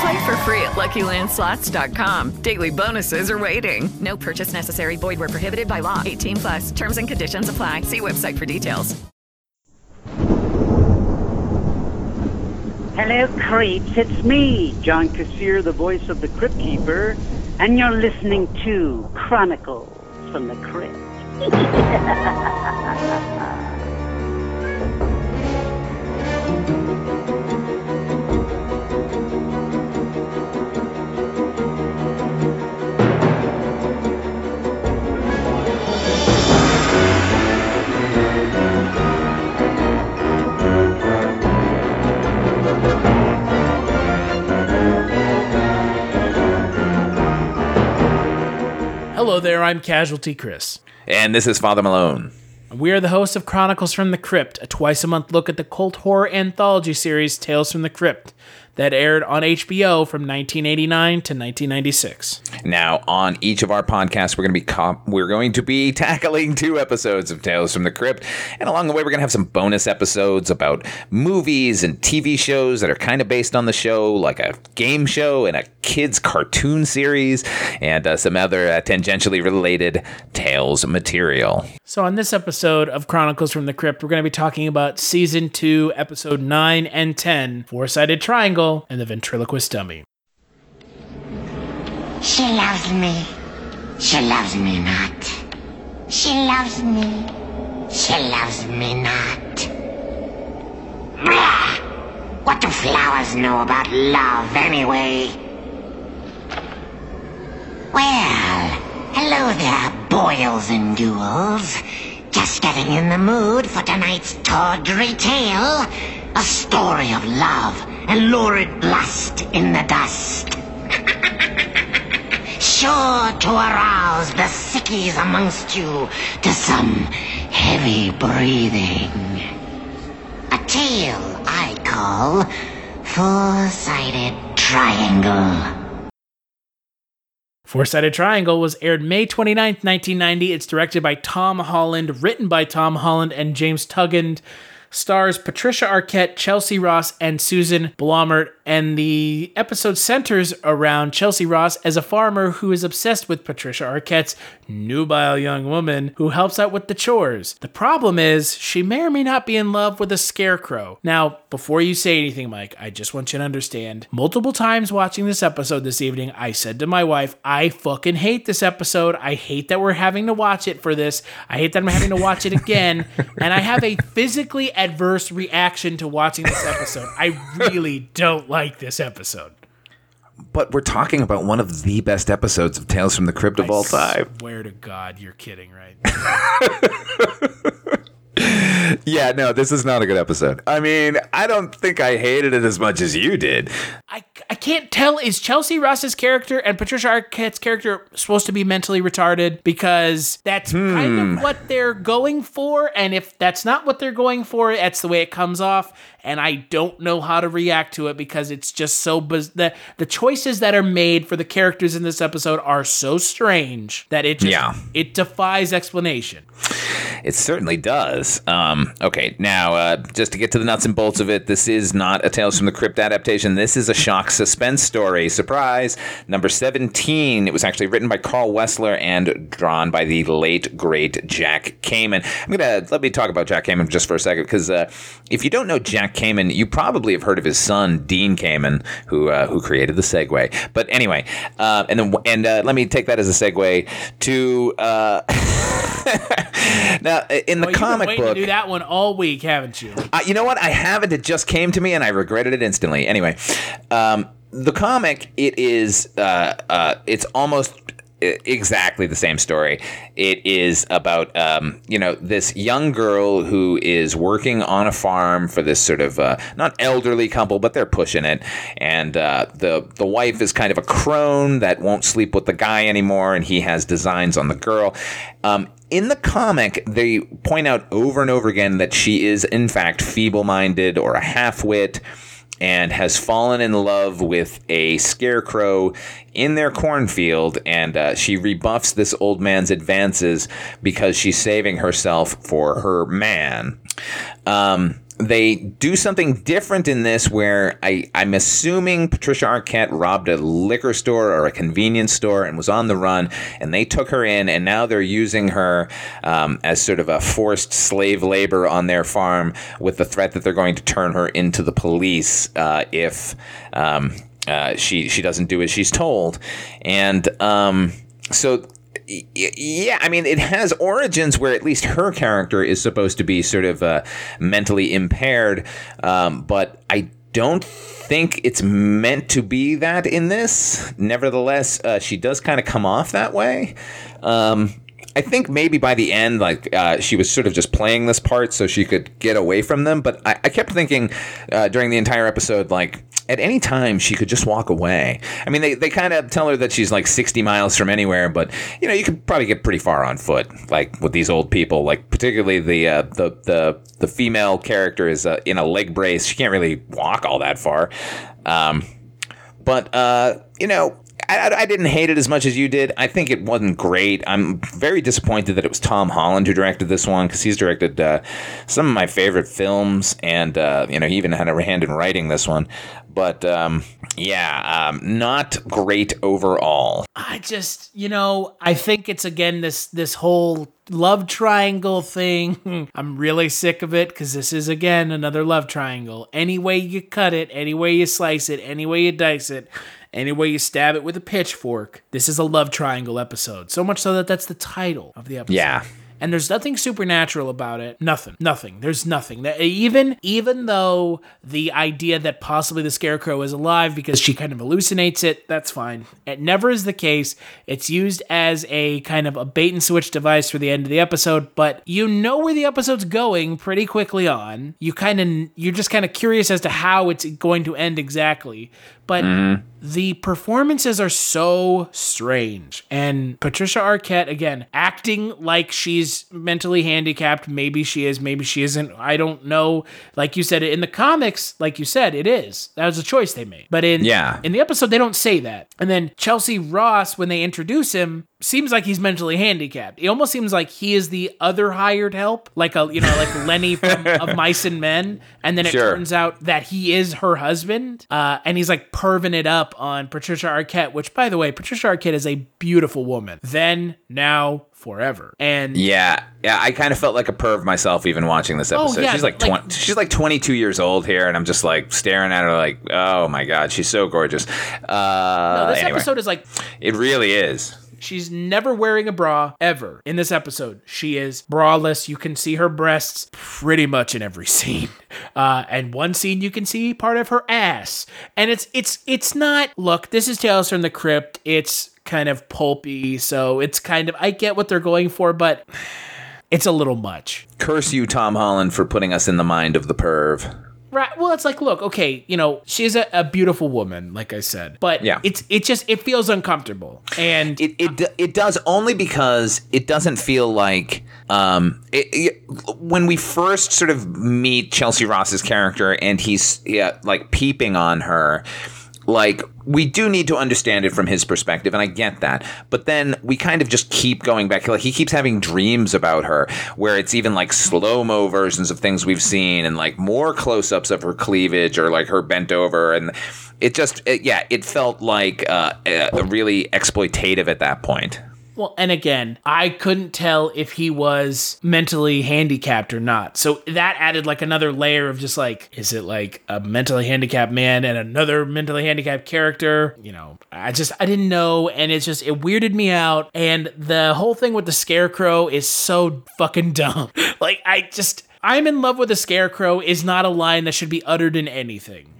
Play for free at LuckyLandSlots.com. Daily bonuses are waiting. No purchase necessary. Void were prohibited by law. 18 plus. Terms and conditions apply. See website for details. Hello, creeps. It's me, John Kassir, the voice of the Crypt Keeper, and you're listening to Chronicles from the Crypt. Hello there, I'm Casualty Chris. And this is Father Malone. We are the hosts of Chronicles from the Crypt, a twice a month look at the cult horror anthology series Tales from the Crypt that aired on HBO from 1989 to 1996. Now, on each of our podcasts, we're going to be co- we're going to be tackling two episodes of Tales from the Crypt, and along the way, we're going to have some bonus episodes about movies and TV shows that are kind of based on the show, like a game show and a kids cartoon series, and uh, some other uh, tangentially related Tales material. So, on this episode of Chronicles from the Crypt, we're going to be talking about season two, episode nine and ten, Four Sided Triangle, and the Ventriloquist Dummy. She loves me. She loves me not. She loves me. She loves me not. Blah! What do flowers know about love anyway? Well, hello there, boils and duels. Just getting in the mood for tonight's tawdry tale. A story of love and lurid lust in the dust. sure to arouse the sickies amongst you to some heavy breathing. A tale I call Four-Sided Triangle. Four Sided Triangle was aired May 29th, 1990. It's directed by Tom Holland, written by Tom Holland and James Tugend. Stars Patricia Arquette, Chelsea Ross, and Susan Blommaert, and the episode centers around Chelsea Ross as a farmer who is obsessed with Patricia Arquette's nubile young woman who helps out with the chores. The problem is, she may or may not be in love with a scarecrow. Now, before you say anything, Mike, I just want you to understand multiple times watching this episode this evening, I said to my wife, I fucking hate this episode. I hate that we're having to watch it for this. I hate that I'm having to watch it again. and I have a physically adverse reaction to watching this episode. I really don't like this episode. But we're talking about one of the best episodes of Tales from the Crypt of all time. Swear to God, you're kidding, right? Yeah, no, this is not a good episode. I mean, I don't think I hated it as much as you did. I, I can't tell is Chelsea Ross's character and Patricia Arquette's character supposed to be mentally retarded because that's hmm. kind of what they're going for and if that's not what they're going for that's the way it comes off and I don't know how to react to it because it's just so biz- the the choices that are made for the characters in this episode are so strange that it just Yeah. it defies explanation. It certainly does. Um, okay, now uh, just to get to the nuts and bolts of it, this is not a Tales from the Crypt adaptation. This is a shock suspense story. Surprise! Number 17. It was actually written by Carl Wessler and drawn by the late, great Jack Kamen. I'm going to let me talk about Jack Kamen just for a second because uh, if you don't know Jack Kamen, you probably have heard of his son, Dean Kamen, who, uh, who created the Segway. But anyway, uh, and then and uh, let me take that as a segue to. Now, in the Well, you've been comic book, do that one all week, haven't you? Uh, you know what? I haven't. It just came to me, and I regretted it instantly. Anyway, um, the comic it is uh, uh, it's almost exactly the same story. It is about um, you know this young girl who is working on a farm for this sort of uh, not elderly couple, but they're pushing it, and uh, the the wife is kind of a crone that won't sleep with the guy anymore, and he has designs on the girl. Um, in the comic, they point out over and over again that she is, in fact, feeble minded or a half wit and has fallen in love with a scarecrow in their cornfield. And uh, she rebuffs this old man's advances because she's saving herself for her man. Um, they do something different in this where I, I'm assuming Patricia Arquette robbed a liquor store or a convenience store and was on the run, and they took her in, and now they're using her um, as sort of a forced slave labor on their farm with the threat that they're going to turn her into the police uh, if um, uh, she she doesn't do as she's told, and um, so yeah, I mean, it has origins where at least her character is supposed to be sort of uh, mentally impaired, um, but I don't think it's meant to be that in this. Nevertheless, uh, she does kind of come off that way. Um, I think maybe by the end, like uh, she was sort of just playing this part so she could get away from them. But I, I kept thinking uh, during the entire episode, like at any time she could just walk away. I mean, they, they kind of tell her that she's like 60 miles from anywhere, but you know, you could probably get pretty far on foot, like with these old people. Like particularly the uh, the the the female character is uh, in a leg brace. She can't really walk all that far. Um, but uh, you know, I, I didn't hate it as much as you did. I think it wasn't great. I'm very disappointed that it was Tom Holland who directed this one because he's directed uh, some of my favorite films, and uh, you know he even had a hand in writing this one. But um, yeah, um, not great overall. I just, you know, I think it's again this this whole love triangle thing. I'm really sick of it because this is again another love triangle. Any way you cut it, any way you slice it, any way you dice it, any way you stab it with a pitchfork, this is a love triangle episode. So much so that that's the title of the episode. Yeah. And there's nothing supernatural about it. Nothing. Nothing. There's nothing. Even even though the idea that possibly the scarecrow is alive because she kind of hallucinates it, that's fine. It never is the case. It's used as a kind of a bait and switch device for the end of the episode, but you know where the episode's going pretty quickly on. You kind of you're just kind of curious as to how it's going to end exactly. But mm-hmm. the performances are so strange. And Patricia Arquette, again, acting like she's mentally handicapped. Maybe she is, maybe she isn't. I don't know. Like you said, in the comics, like you said, it is. That was a choice they made. But in, Yeah. in the episode, they don't say that. And then Chelsea Ross, when they introduce him, seems like he's mentally handicapped. It almost seems like he is the other hired help, like a you know, like Lenny from of Mice and Men. And then it Sure. turns out that he is her husband, uh, and he's like perving it up on Patricia Arquette. Which, by the way, Patricia Arquette is a beautiful woman. Then, now, forever. And Yeah, yeah. I kind of felt like a perv myself even watching this episode. Oh, episode. yeah, she's like, like- 20, she's like 22 years old here, and I'm just like staring at her like, oh my god, she's so gorgeous. Uh, no, this anyway, episode is like it really is. She's never wearing a bra ever in this episode. She is braless. You can see her breasts pretty much in every scene. Uh, and one scene you can see part of her ass. And it's it's it's not. Look, this is Tales from the Crypt. It's kind of pulpy, so it's kind of I get what they're going for, but it's a little much. Curse you, Tom Holland, for putting us in the mind of the perv. Right. Well, it's like, look, okay, you know, she's a, a beautiful woman, like I said, but Yeah. it's it just it feels uncomfortable, and It it, it does only because it doesn't feel like um it, it- when we first sort of meet Chelsea Ross's character and he's yeah, like peeping on her like we do need to understand it from his perspective and I get that. But then we kind of just keep going back like he keeps having dreams about her where it's even like slow-mo versions of things we've seen and like more close-ups of her cleavage or like her bent over and it just it, yeah it felt like uh, uh really exploitative at that point Well, and again, I couldn't tell if he was mentally handicapped or not. So that added like another layer of just like, is it like a mentally handicapped man and another mentally handicapped character? You know, I just, I didn't know. And it's just, it weirded me out. And the whole thing with the scarecrow is so fucking dumb. like, I just, I'm in love with a scarecrow is not a line that should be uttered in anything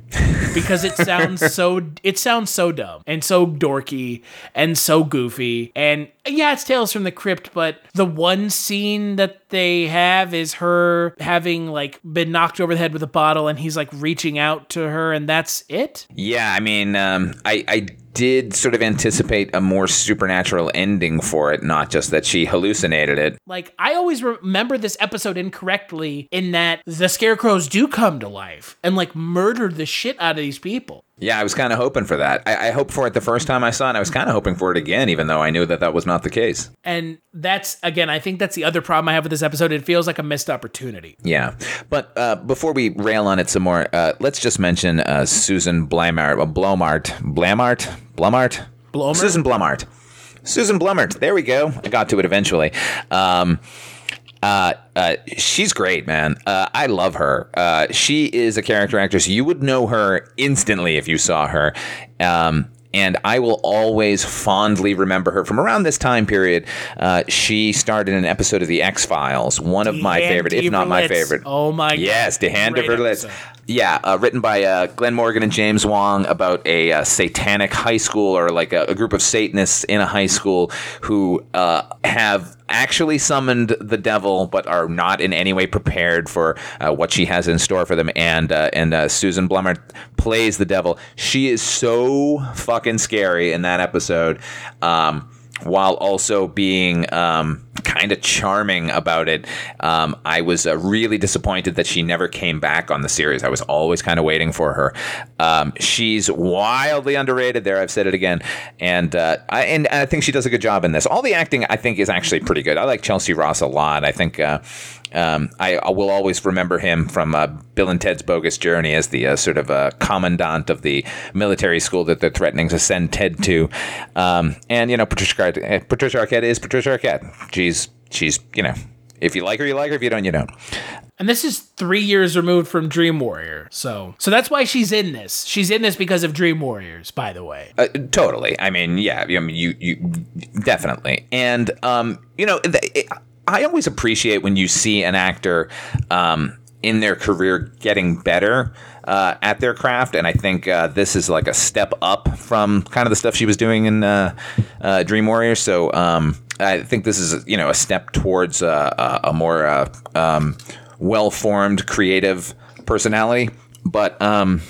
because it sounds so it sounds so dumb and so dorky and so goofy. And yeah it's tales from the crypt but the one scene that they have is her having like been knocked over the head with a bottle and he's like reaching out to her and that's it? Yeah, I mean, um, I, I did sort of anticipate a more supernatural ending for it, not just that she hallucinated it. like i always remember this episode incorrectly in that the scarecrows do come to life and like murder the shit out of these people Yeah, I was kind of hoping for that. I, I hoped for it the first time I saw it. and I was kind of hoping for it again, even though I knew that that was not the case. And that's again, I think that's the other problem I have with this episode. It feels like a missed opportunity. Yeah, but uh, before we rail on it some more, uh, let's just mention uh, Susan Blamart, uh, Blomart, Blamart, Blumart, Blomart? Susan Blumart, Susan Blumart. There we go. I got to it eventually. Um, uh, uh, she's great, man. Uh, I love her. Uh, she is a character actress. You would know her instantly if you saw her. Um, and I will always fondly remember her from around this time period. Uh, she starred in an episode of The X Files, one of my favorite, if not my favorite. Oh my god. Yes, The Hand of Great Verlitz. Yeah, uh, written by uh, Glen Morgan and James Wong about a uh, satanic high school or like a, a group of Satanists in a high school who uh, have actually summoned the devil but are not in any way prepared for uh, what she has in store for them. And and Susan Blummer plays the devil. She is so fucking scary in that episode. Um, while also being um, kind of charming about it. Um, I was uh, really disappointed that she never came back on the series. I was always kind of waiting for her. Um, she's wildly underrated. There, I've said it again, and uh, I and I think she does a good job in this. All the acting, I think, is actually pretty good. I like Chelsea Ross a lot. I think. Uh, um, I, I will always remember him from uh, Bill and Ted's Bogus Journey as the uh, sort of uh, commandant of the military school that they're threatening to send Ted to. Um, and you know, Patricia Arquette, uh, Patricia Arquette is Patricia Arquette. She's she's you know, if you like her, you like her. If you don't, you don't. And this is three years removed from Dream Warrior. So so that's why she's in this. She's in this because of Dream Warriors, by the way. Uh, totally. I mean, yeah. I mean, you you definitely. And um, you know, it, I always appreciate when you see an actor um in their career getting better uh, at their craft, and I think uh, this is like a step up from kind of the stuff she was doing in uh, uh, Dream Warrior. So um, I think this is you know a step towards uh, a, a more uh, um, well formed, creative personality. But um,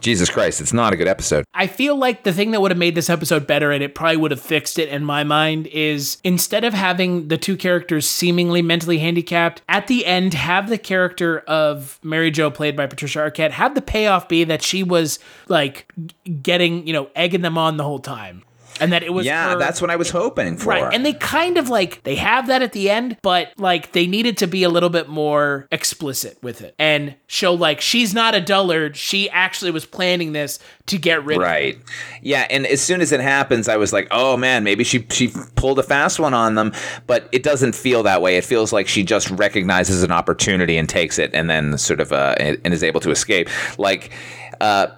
Jesus Christ, it's not a good episode. I feel like the thing that would have made this episode better and it probably would have fixed it in my mind is instead of having the two characters seemingly mentally handicapped, at the end, have the character of Mary Jo, played by Patricia Arquette, have the payoff be that she was like getting, you know, egging them on the whole time. And that it was yeah, her- that's what I was hoping for. Right. And they kind of like they have that at the end, but like they needed to be a little bit more explicit with it and show like she's not a dullard. She actually was planning this to get rid of Right. Yeah, and as soon as it happens, I was like, "Oh man, maybe she she pulled a fast one on them." But it doesn't feel that way. It feels like she just recognizes an opportunity and takes it, and then sort of uh, and, and is able to escape. Like, uh,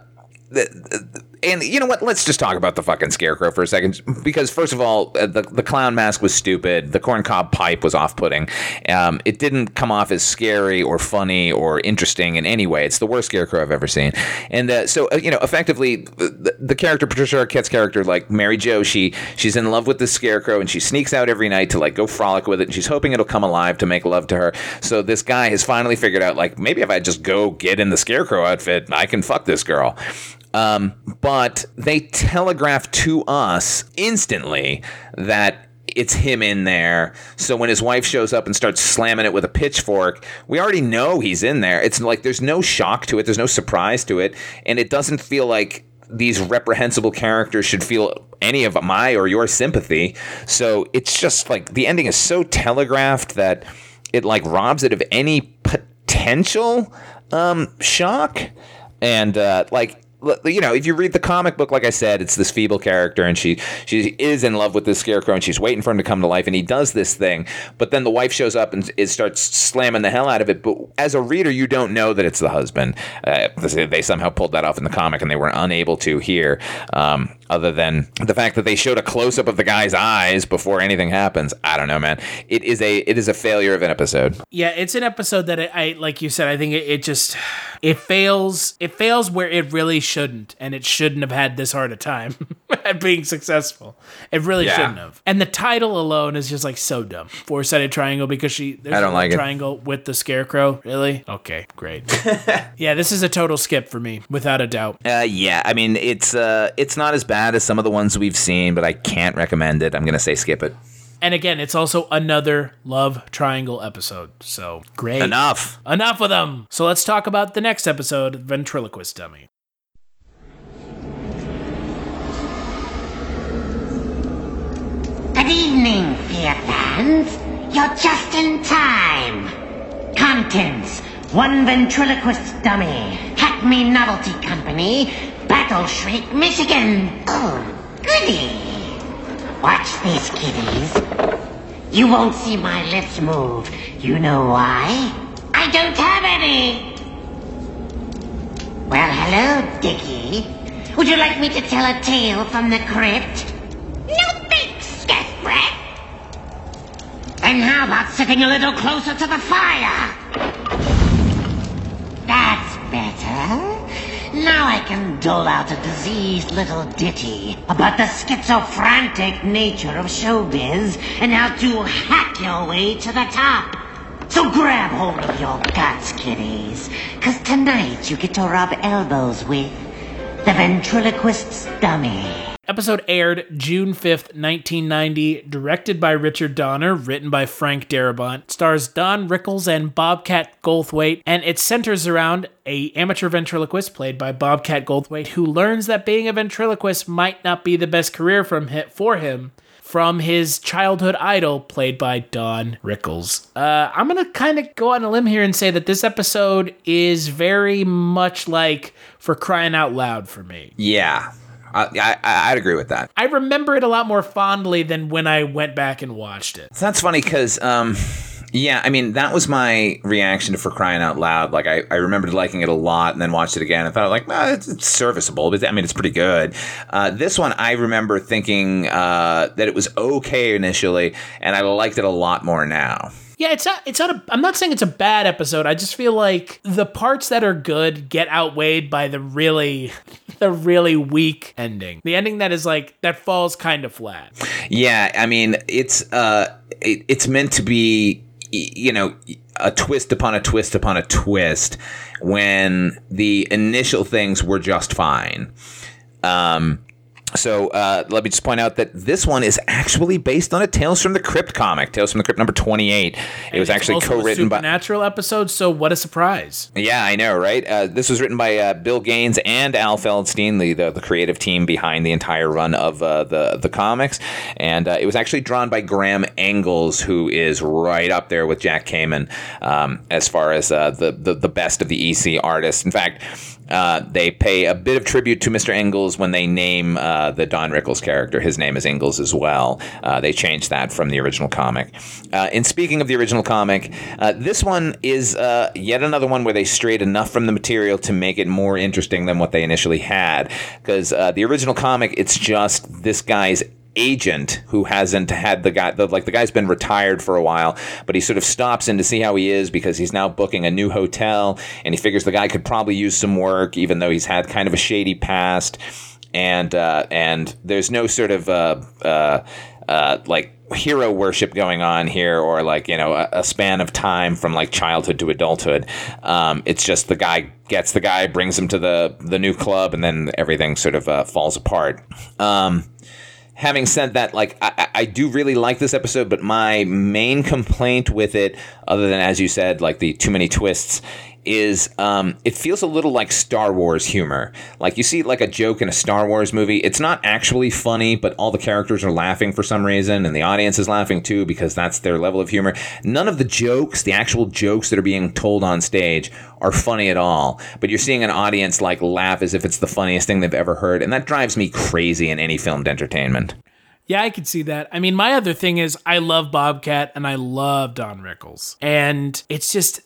the, the- and you know what? Let's just talk about the fucking scarecrow for a second, because first of all, uh, the the clown mask was stupid. The corncob pipe was off putting. Um, it didn't come off as scary or funny or interesting in any way. It's the worst scarecrow I've ever seen. And uh, so, uh, you know, effectively, the, the character Patricia Arquette's character, like Mary Jo, she she's in love with the scarecrow, and she sneaks out every night to like go frolic with it, and she's hoping it'll come alive to make love to her. So this guy has finally figured out, like, maybe if I just go get in the scarecrow outfit, I can fuck this girl. Um, but they telegraph to us instantly that it's him in there. So when his wife shows up and starts slamming it with a pitchfork, we already know he's in there. It's like there's no shock to it, there's no surprise to it, and it doesn't feel like these reprehensible characters should feel any of my or your sympathy. So it's just like the ending is so telegraphed that it like robs it of any potential um, shock. And uh, like you know, if you read the comic book, like I said, it's this feeble character, and she she is in love with this scarecrow, and she's waiting for him to come to life, and he does this thing, but then the wife shows up and it starts slamming the hell out of it. But as a reader, you don't know that it's the husband. Uh, they somehow pulled that off in the comic, and they were unable to here. Um, other than the fact that they showed a close up of the guy's eyes before anything happens. I don't know, man. It is a it is a failure of an episode. Yeah, it's an episode that I, I like you said. I think it, it just it fails. It fails where it really shouldn't, and it shouldn't have had this hard a time at being successful. It really Yeah. shouldn't have. And the title alone is just like so dumb. Four sided triangle because she there's I don't a like it. triangle with the scarecrow. Really? Okay, great. yeah, this is a total skip for me, without a doubt. Uh, yeah, I mean it's uh it's not as bad as some of the ones we've seen, but I can't recommend it. I'm gonna say skip it. And again, it's also another love triangle episode. So great. Enough. Enough of them. So let's talk about the next episode, Ventriloquist Dummy. Good evening, Fiat fans. You're just in time. Contents. One ventriloquist dummy. Hackme Novelty Company. Battle Shriek, Michigan. Oh, goody. Watch this, kiddies. You won't see my lips move. You know why? I don't have any. Well, hello, Dickie. Would you like me to tell a tale from the crypt? No thanks, Scat Brat. And how about sitting a little closer to the fire? Better. Now I can dole out a diseased little ditty about the schizophrenic nature of showbiz and how to hack your way to the top. So grab hold of your guts, kiddies, cause tonight you get to rub elbows with the ventriloquist's dummy. Episode aired June 5th, 1990, directed by Richard Donner, written by Frank Darabont, stars Don Rickles and Bobcat Goldthwait, and it centers around a amateur ventriloquist played by Bobcat Goldthwait who learns that being a ventriloquist might not be the best career from for him from his childhood idol played by Don Rickles. Uh, I'm gonna kind of go on a limb here and say that this episode is very much like for crying out loud for me. Yeah, I, I I'd agree with that. I remember it a lot more fondly than when I went back and watched it. So that's funny because, um, yeah, I mean, that was my reaction to For Crying Out Loud. Like, I, I remembered liking it a lot and then watched it again and thought, like, well, it's, it's serviceable. But I mean, it's pretty good. Uh, this one, I remember thinking uh, that it was okay initially, and I liked it a lot more now. Yeah, it's not. It's not. A, I'm not saying it's a bad episode. I just feel like the parts that are good get outweighed by the really, the really weak ending. The ending that is like that falls kind of flat. Yeah, I mean, it's uh, it, it's meant to be, you know, a twist upon a twist upon a twist when the initial things were just fine. Um, so uh, let me just point out that this one is actually based on a Tales from the Crypt comic, Tales from the Crypt number twenty-eight. It was actually also a co-written by. supernatural episode. So what a surprise! Yeah, I know, right? Uh, this was written by uh, Bill Gaines and Al Feldstein, the, the the creative team behind the entire run of uh, the the comics, and uh, it was actually drawn by Graham Ingels, who is right up there with Jack Kamen um, as far as uh, the, the the best of the EC artists. In fact. Uh, they pay a bit of tribute to Mr. Ingels when they name uh, the Don Rickles character. His name is Ingels as well. Uh, they changed that from the original comic. Uh, and speaking of the original comic, uh, this one is yet another one where they strayed enough from the material to make it more interesting than what they initially had. Because the original comic, it's just this guy's agent who hasn't had the guy the, like the guy's been retired for a while but he sort of stops in to see how he is because he's now booking a new hotel and he figures the guy could probably use some work even though he's had kind of a shady past. And uh, and there's no sort of uh, uh, uh, like hero worship going on here or like you know a, a span of time from like childhood to adulthood. Um, it's just the guy gets the guy brings him to the the new club and then everything sort of uh, falls apart. Um, having said that, like I, I- do really like this episode, but my main complaint with it, other than as you said, like the too many twists, is um, it feels a little like Star Wars humor. Like you see like a joke in a Star Wars movie, it's not actually funny, but all the characters are laughing for some reason, and the audience is laughing too because that's their level of humor. None of the jokes, the actual jokes that are being told on stage, are funny at all. But you're seeing an audience like laugh as if it's the funniest thing they've ever heard, and that drives me crazy in any filmed entertainment. Yeah, I could see that. I mean, my other thing is I love Bobcat and I love Don Rickles. And it's just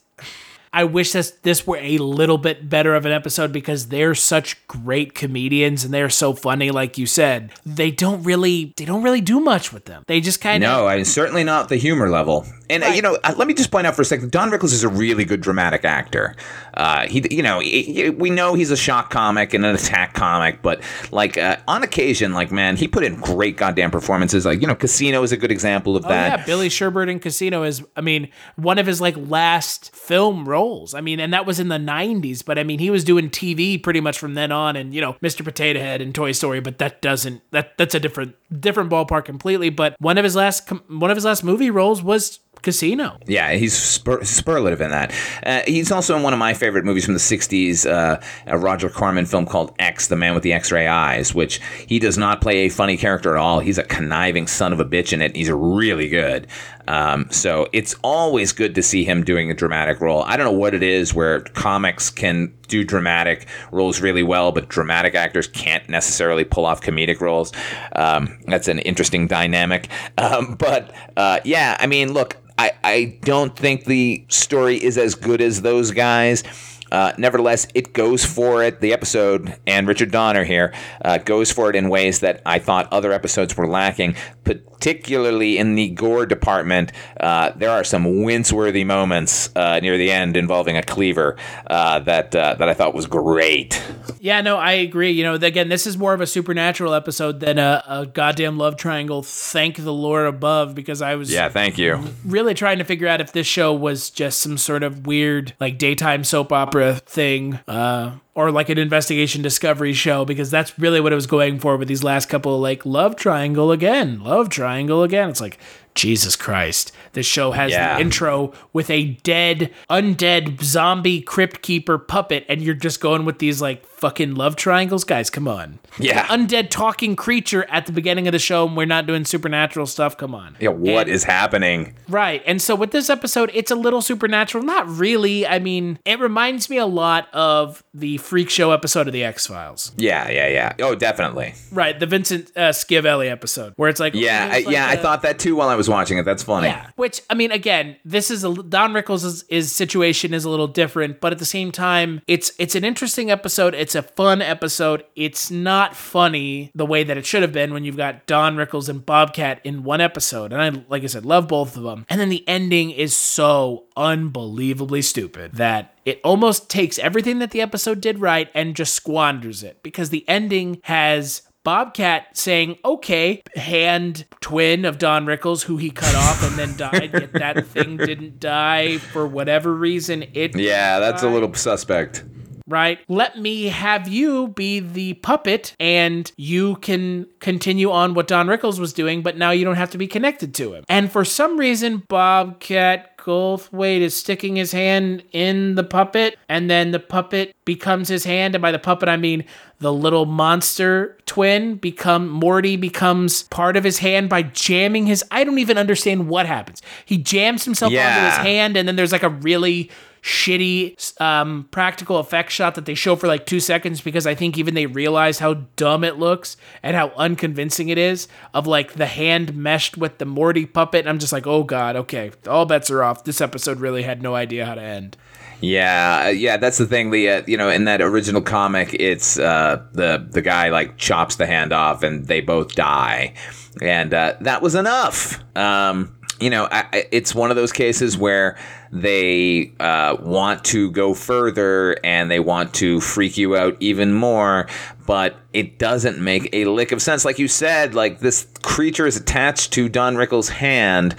I wish this this were a little bit better of an episode because they're such great comedians and they're so funny like you said. They don't really they don't really do much with them. They just kind of No, I certainly not the humor level. And uh, you know, uh, let me just point out for a second, Don Rickles is a really good dramatic actor. Uh, he, you know, he- we know he's a shock comic and an attack comic, but like uh, on occasion, like man, he put in great goddamn performances. Like you know, Casino is a good example of Oh that. yeah, Billy Sherbert in Casino is I mean, one of his like last film roles. I mean, and that was in the 90s, but I mean, he was doing TV pretty much from then on and you know, Mr. Potato Head and Toy Story, but that doesn't that that's a different different ballpark completely, but one of his last one of his last movie roles was Casino. Yeah, he's spur- superlative in that. Uh, he's also in one of my favorite movies from the 60s, uh, a Roger Corman film called X, The Man with the X ray Eyes, which he does not play a funny character at all. He's a conniving son of a bitch in it. He's really good. Um, so it's always good to see him doing a dramatic role. I don't know what it is where comics can do dramatic roles really well, but dramatic actors can't necessarily pull off comedic roles. Um, that's an interesting dynamic. Um, but uh, yeah, I mean, look, I, I don't think the story is as good as those guys. Uh, nevertheless, it goes for it. The episode and Richard Donner here uh, goes for it in ways that I thought other episodes were lacking, particularly in the gore department. Uh, there are some wince-worthy moments uh, near the end involving a cleaver uh, that uh, that I thought was great. Yeah, no, I agree. You know, again, this is more of a supernatural episode than a, a goddamn love triangle. Thank the Lord above, because I was Yeah, thank you. really trying to figure out if this show was just some sort of weird, like daytime soap opera thing, uh, or like an investigation discovery show, because that's really what it was going for with these last couple, of like love triangle again, love triangle again. It's like. Jesus Christ. This show has Yeah. the intro with a dead, undead zombie crypt keeper puppet, and you're just going with these like fucking love triangles? Guys, come on. Yeah. Undead talking creature at the beginning of the show, and we're not doing supernatural stuff. Come on. Yeah, what And- is happening? Right. And so with this episode, it's a little supernatural. Not really. I mean, it reminds me a lot of the Freak Show episode of The X Files. Yeah, yeah, yeah. Oh, definitely. Right. The Vincent uh, Schiavelli episode, where it's like. Yeah, I, like yeah. I a- thought that too while I was watching it. That's funny. Yeah, which I mean, again, this is a Don Rickles' is situation is a little different, but at the same time, it's it's an interesting episode. It's a fun episode. It's not funny the way that it should have been when you've got Don Rickles and Bobcat in one episode. And I, like I said, love both of them. And then the ending is so unbelievably stupid that it almost takes everything that the episode did right and just squanders it because the ending has Bobcat saying, okay, hand twin of Don Rickles, who he cut off and then died, yet that thing didn't die for whatever reason. It Yeah, that's a little suspect. right? Let me have you be the puppet and you can continue on what Don Rickles was doing, but now you don't have to be connected to him. And for some reason, Bobcat Goldthwait is sticking his hand in the puppet, and then the puppet becomes his hand. And by the puppet, I mean the little monster twin become Morty becomes part of his hand by jamming his I don't even understand what happens. He jams himself onto his hand and then there's like a really shitty um, practical effect shot that they show for like two seconds because I think even they realize how dumb it looks and how unconvincing it is of like the hand meshed with the Morty puppet. And I'm just like, oh god, okay, all bets are off. This episode really had no idea how to end. Yeah, uh, yeah, that's the thing. The you know in that original comic, it's uh, the the guy like chops the hand off, and they both die, and uh, that was enough. Um, you know, I, it's one of those cases where they uh, want to go further and they want to freak you out even more, but it doesn't make a lick of sense. Like you said, like this creature is attached to Don Rickles' hand.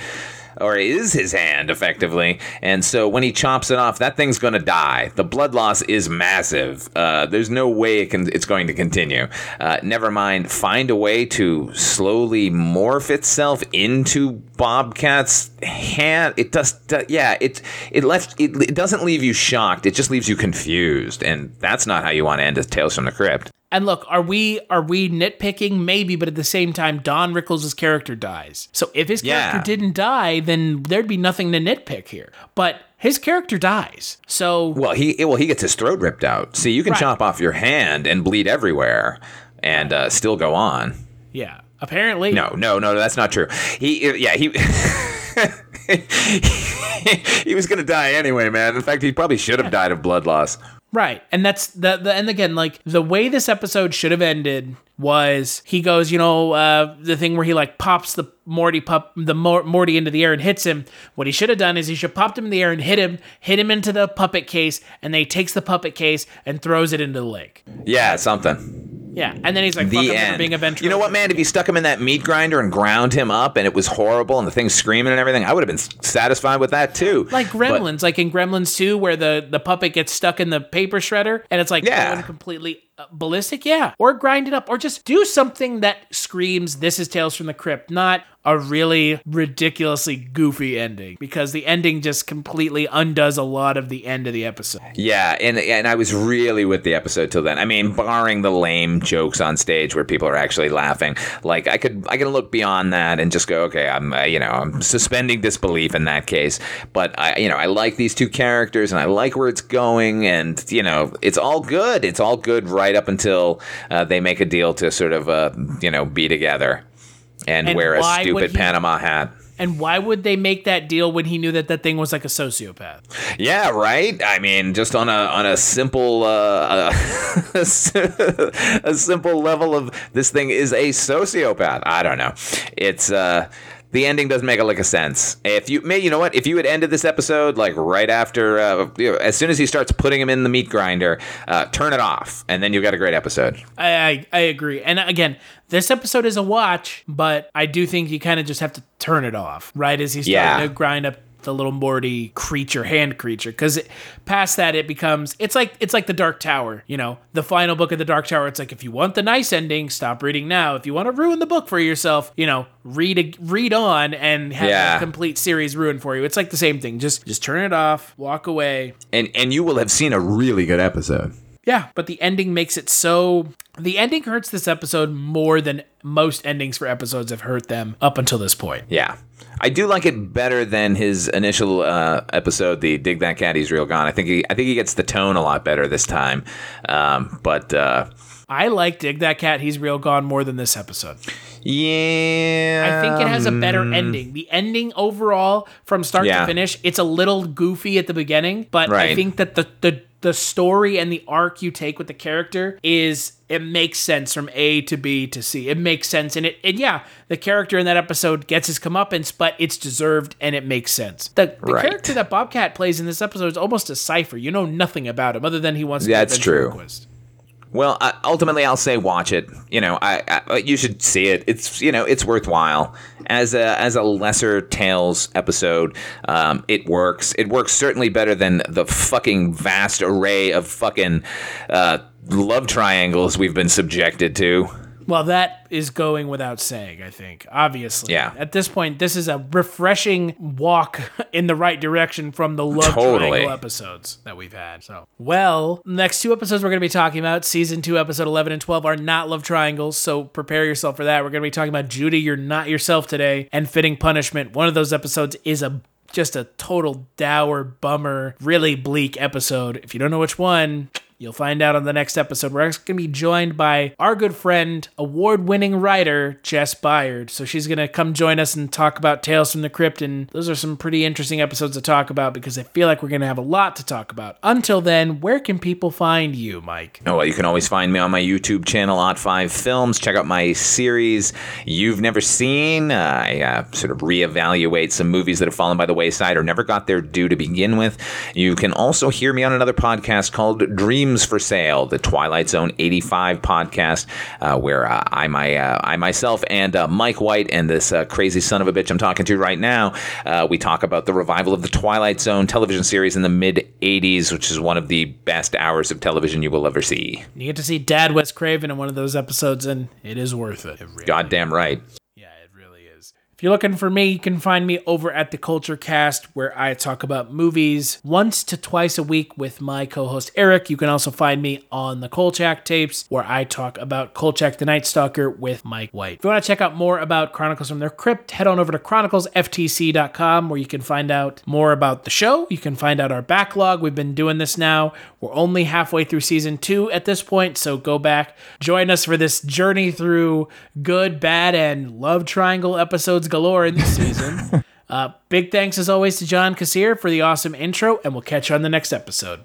Or is his hand effectively. And so when he chops it off, that thing's going to die. The blood loss is massive. Uh, there's no way it can, it's going to continue. Uh, never mind, find a way to slowly morph itself into Bobcat's hand. It does, yeah. It it left. It, it doesn't leave you shocked. It just leaves you confused, and that's not how you want to end a Tales from the Crypt. And look, are we are we nitpicking? Maybe, but at the same time, Don Rickles' character dies. So if his character Yeah. didn't die, then there'd be nothing to nitpick here. But his character dies. So Well, he well he gets his throat ripped out. See, you can Right. chop off your hand and bleed everywhere, and uh, still go on. yeah, apparently No, no, no, that's not true. He, yeah, he. he was gonna die anyway, man. In fact, he probably should have died of blood loss. Right. And that's the, the and again, like the way this episode should have ended was he goes, you know, uh, the thing where he like pops the Morty pup the Mor- Morty into the air and hits him. What he should have done is he should popped him in the air and hit him, hit him into the puppet case, and then he takes the puppet case and throws it into the lake. Yeah, something. Yeah. And then he's like, The fuck, end. being a ventriloquist. You know what, man? If you stuck him in that meat grinder and ground him up, and it was horrible, and the thing's screaming and everything, I would have been satisfied with that too. Like But- Gremlins, like in Gremlins 2, where the, the puppet gets stuck in the paper shredder and it's like Yeah. completely uh, ballistic. Yeah. Or grind it up. Or just do something that screams, this is Tales from the Crypt, not a really ridiculously goofy ending. Because the ending just completely undoes a lot of the end of the episode. Yeah, and and I was really with the episode till then. I mean, barring the lame jokes on stage where people are actually laughing, like I could I can look beyond that and just go, okay, I'm uh, you know I'm suspending disbelief in that case. But I you know I like these two characters and I like where it's going, and you know it's all good. It's all good right up until uh, they make a deal to sort of uh, you know be together and, And wear a stupid he- Panama hat. And why would they make that deal when he knew that that thing was like a sociopath? Yeah, right. I mean, just on a on a simple uh, a simple level of this thing is a sociopath. I don't know. It's uh the ending doesn't make a lick of sense. If you may, you know what? If you had ended this episode like right after, uh, you know, as soon as he starts putting him in the meat grinder, uh, turn it off, and then you've got a great episode. I, I I agree. And again, this episode is a watch, but I do think you kind of just have to turn it off right as he's starting Yeah. to grind up the little Morty creature, hand creature. Because past that, it becomes it's like it's like the Dark Tower. You know, the final book of the Dark Tower. It's like if you want the nice ending, stop reading now. If you want to ruin the book for yourself, you know, read a, read on and have Yeah. a complete series ruined for you. It's like the same thing. Just just turn it off, walk away. And and you will have seen a really good episode. Yeah, but the ending makes it so. The ending hurts this episode more than most endings for episodes have hurt them up until this point. Yeah. I do like it better than his initial uh, episode, the "Dig That Cat, He's Real Gone." I think he, I think he gets the tone a lot better this time. Um, but uh, I like Dig That Cat, He's Real Gone more than this episode. yeah, I think it has a better ending. The ending overall, from start Yeah. to finish, it's a little goofy at the beginning, but I think that the, the the story and the arc you take with the character is it makes sense from A to B to C. It makes sense, and it and yeah, the character in that episode gets his comeuppance, but it's deserved and it makes sense. The, the Right. character that Bobcat plays in this episode is almost a cipher. You know nothing about him other than he wants to be a That's true. Well, ultimately, I'll say watch it. You know, I, I you should see it. It's you know it's worthwhile as a as a lesser Tales episode. Um, it works. It works certainly better than the fucking vast array of fucking uh, love triangles we've been subjected to. Well, that is going without saying, I think. Obviously. Yeah. At this point, this is a refreshing walk in the right direction from the Love Totally. Triangle episodes that we've had. So, well, next two episodes we're going to be talking about, season two, episode 11 and 12, are not Love Triangles. So prepare yourself for that. We're going to be talking about Judy, You're Not Yourself Today, and Fitting Punishment. One of those episodes is a just a total dour, bummer, really bleak episode. If you don't know which one, You'll find out on the next episode. We're going to be joined by our good friend, award winning writer, Jess Byard. So she's going to come join us and talk about Tales from the Crypt. And those are some pretty interesting episodes to talk about because I feel like we're going to have a lot to talk about. Until then, where can people find you, Mike? Oh, well, you can always find me on my YouTube channel, Odd Five Films. Check out my series you've never seen. Uh, I uh, sort of reevaluate some movies that have fallen by the wayside or never got their due to begin with. You can also hear me on another podcast called Dream Rooms for Sale, the Twilight Zone 85 podcast, uh, where uh, I, my, uh, I myself and uh, Mike White and this uh, crazy son of a bitch I'm talking to right now, uh, we talk about the revival of the Twilight Zone television series in the mid 80s, which is one of the best hours of television you will ever see. You get to see Dad Wes Craven in one of those episodes, and it is worth it. Goddamn right. If you're looking for me, you can find me over at the Culture Cast, where I talk about movies once to twice a week with my co-host Eric. You can also find me on the Kolchak tapes, where I talk about Kolchak the Night Stalker with Mike White. If you want to check out more about Chronicles from the Crypt, head on over to chroniclesftc.com, where you can find out more about the show. You can find out our backlog. We've been doing this now. We're only halfway through season two at this point, so go back, join us for this journey through good, bad, and love triangle episodes galore in this season. uh, big thanks as always to John Kassir for the awesome intro, and we'll catch you on the next episode.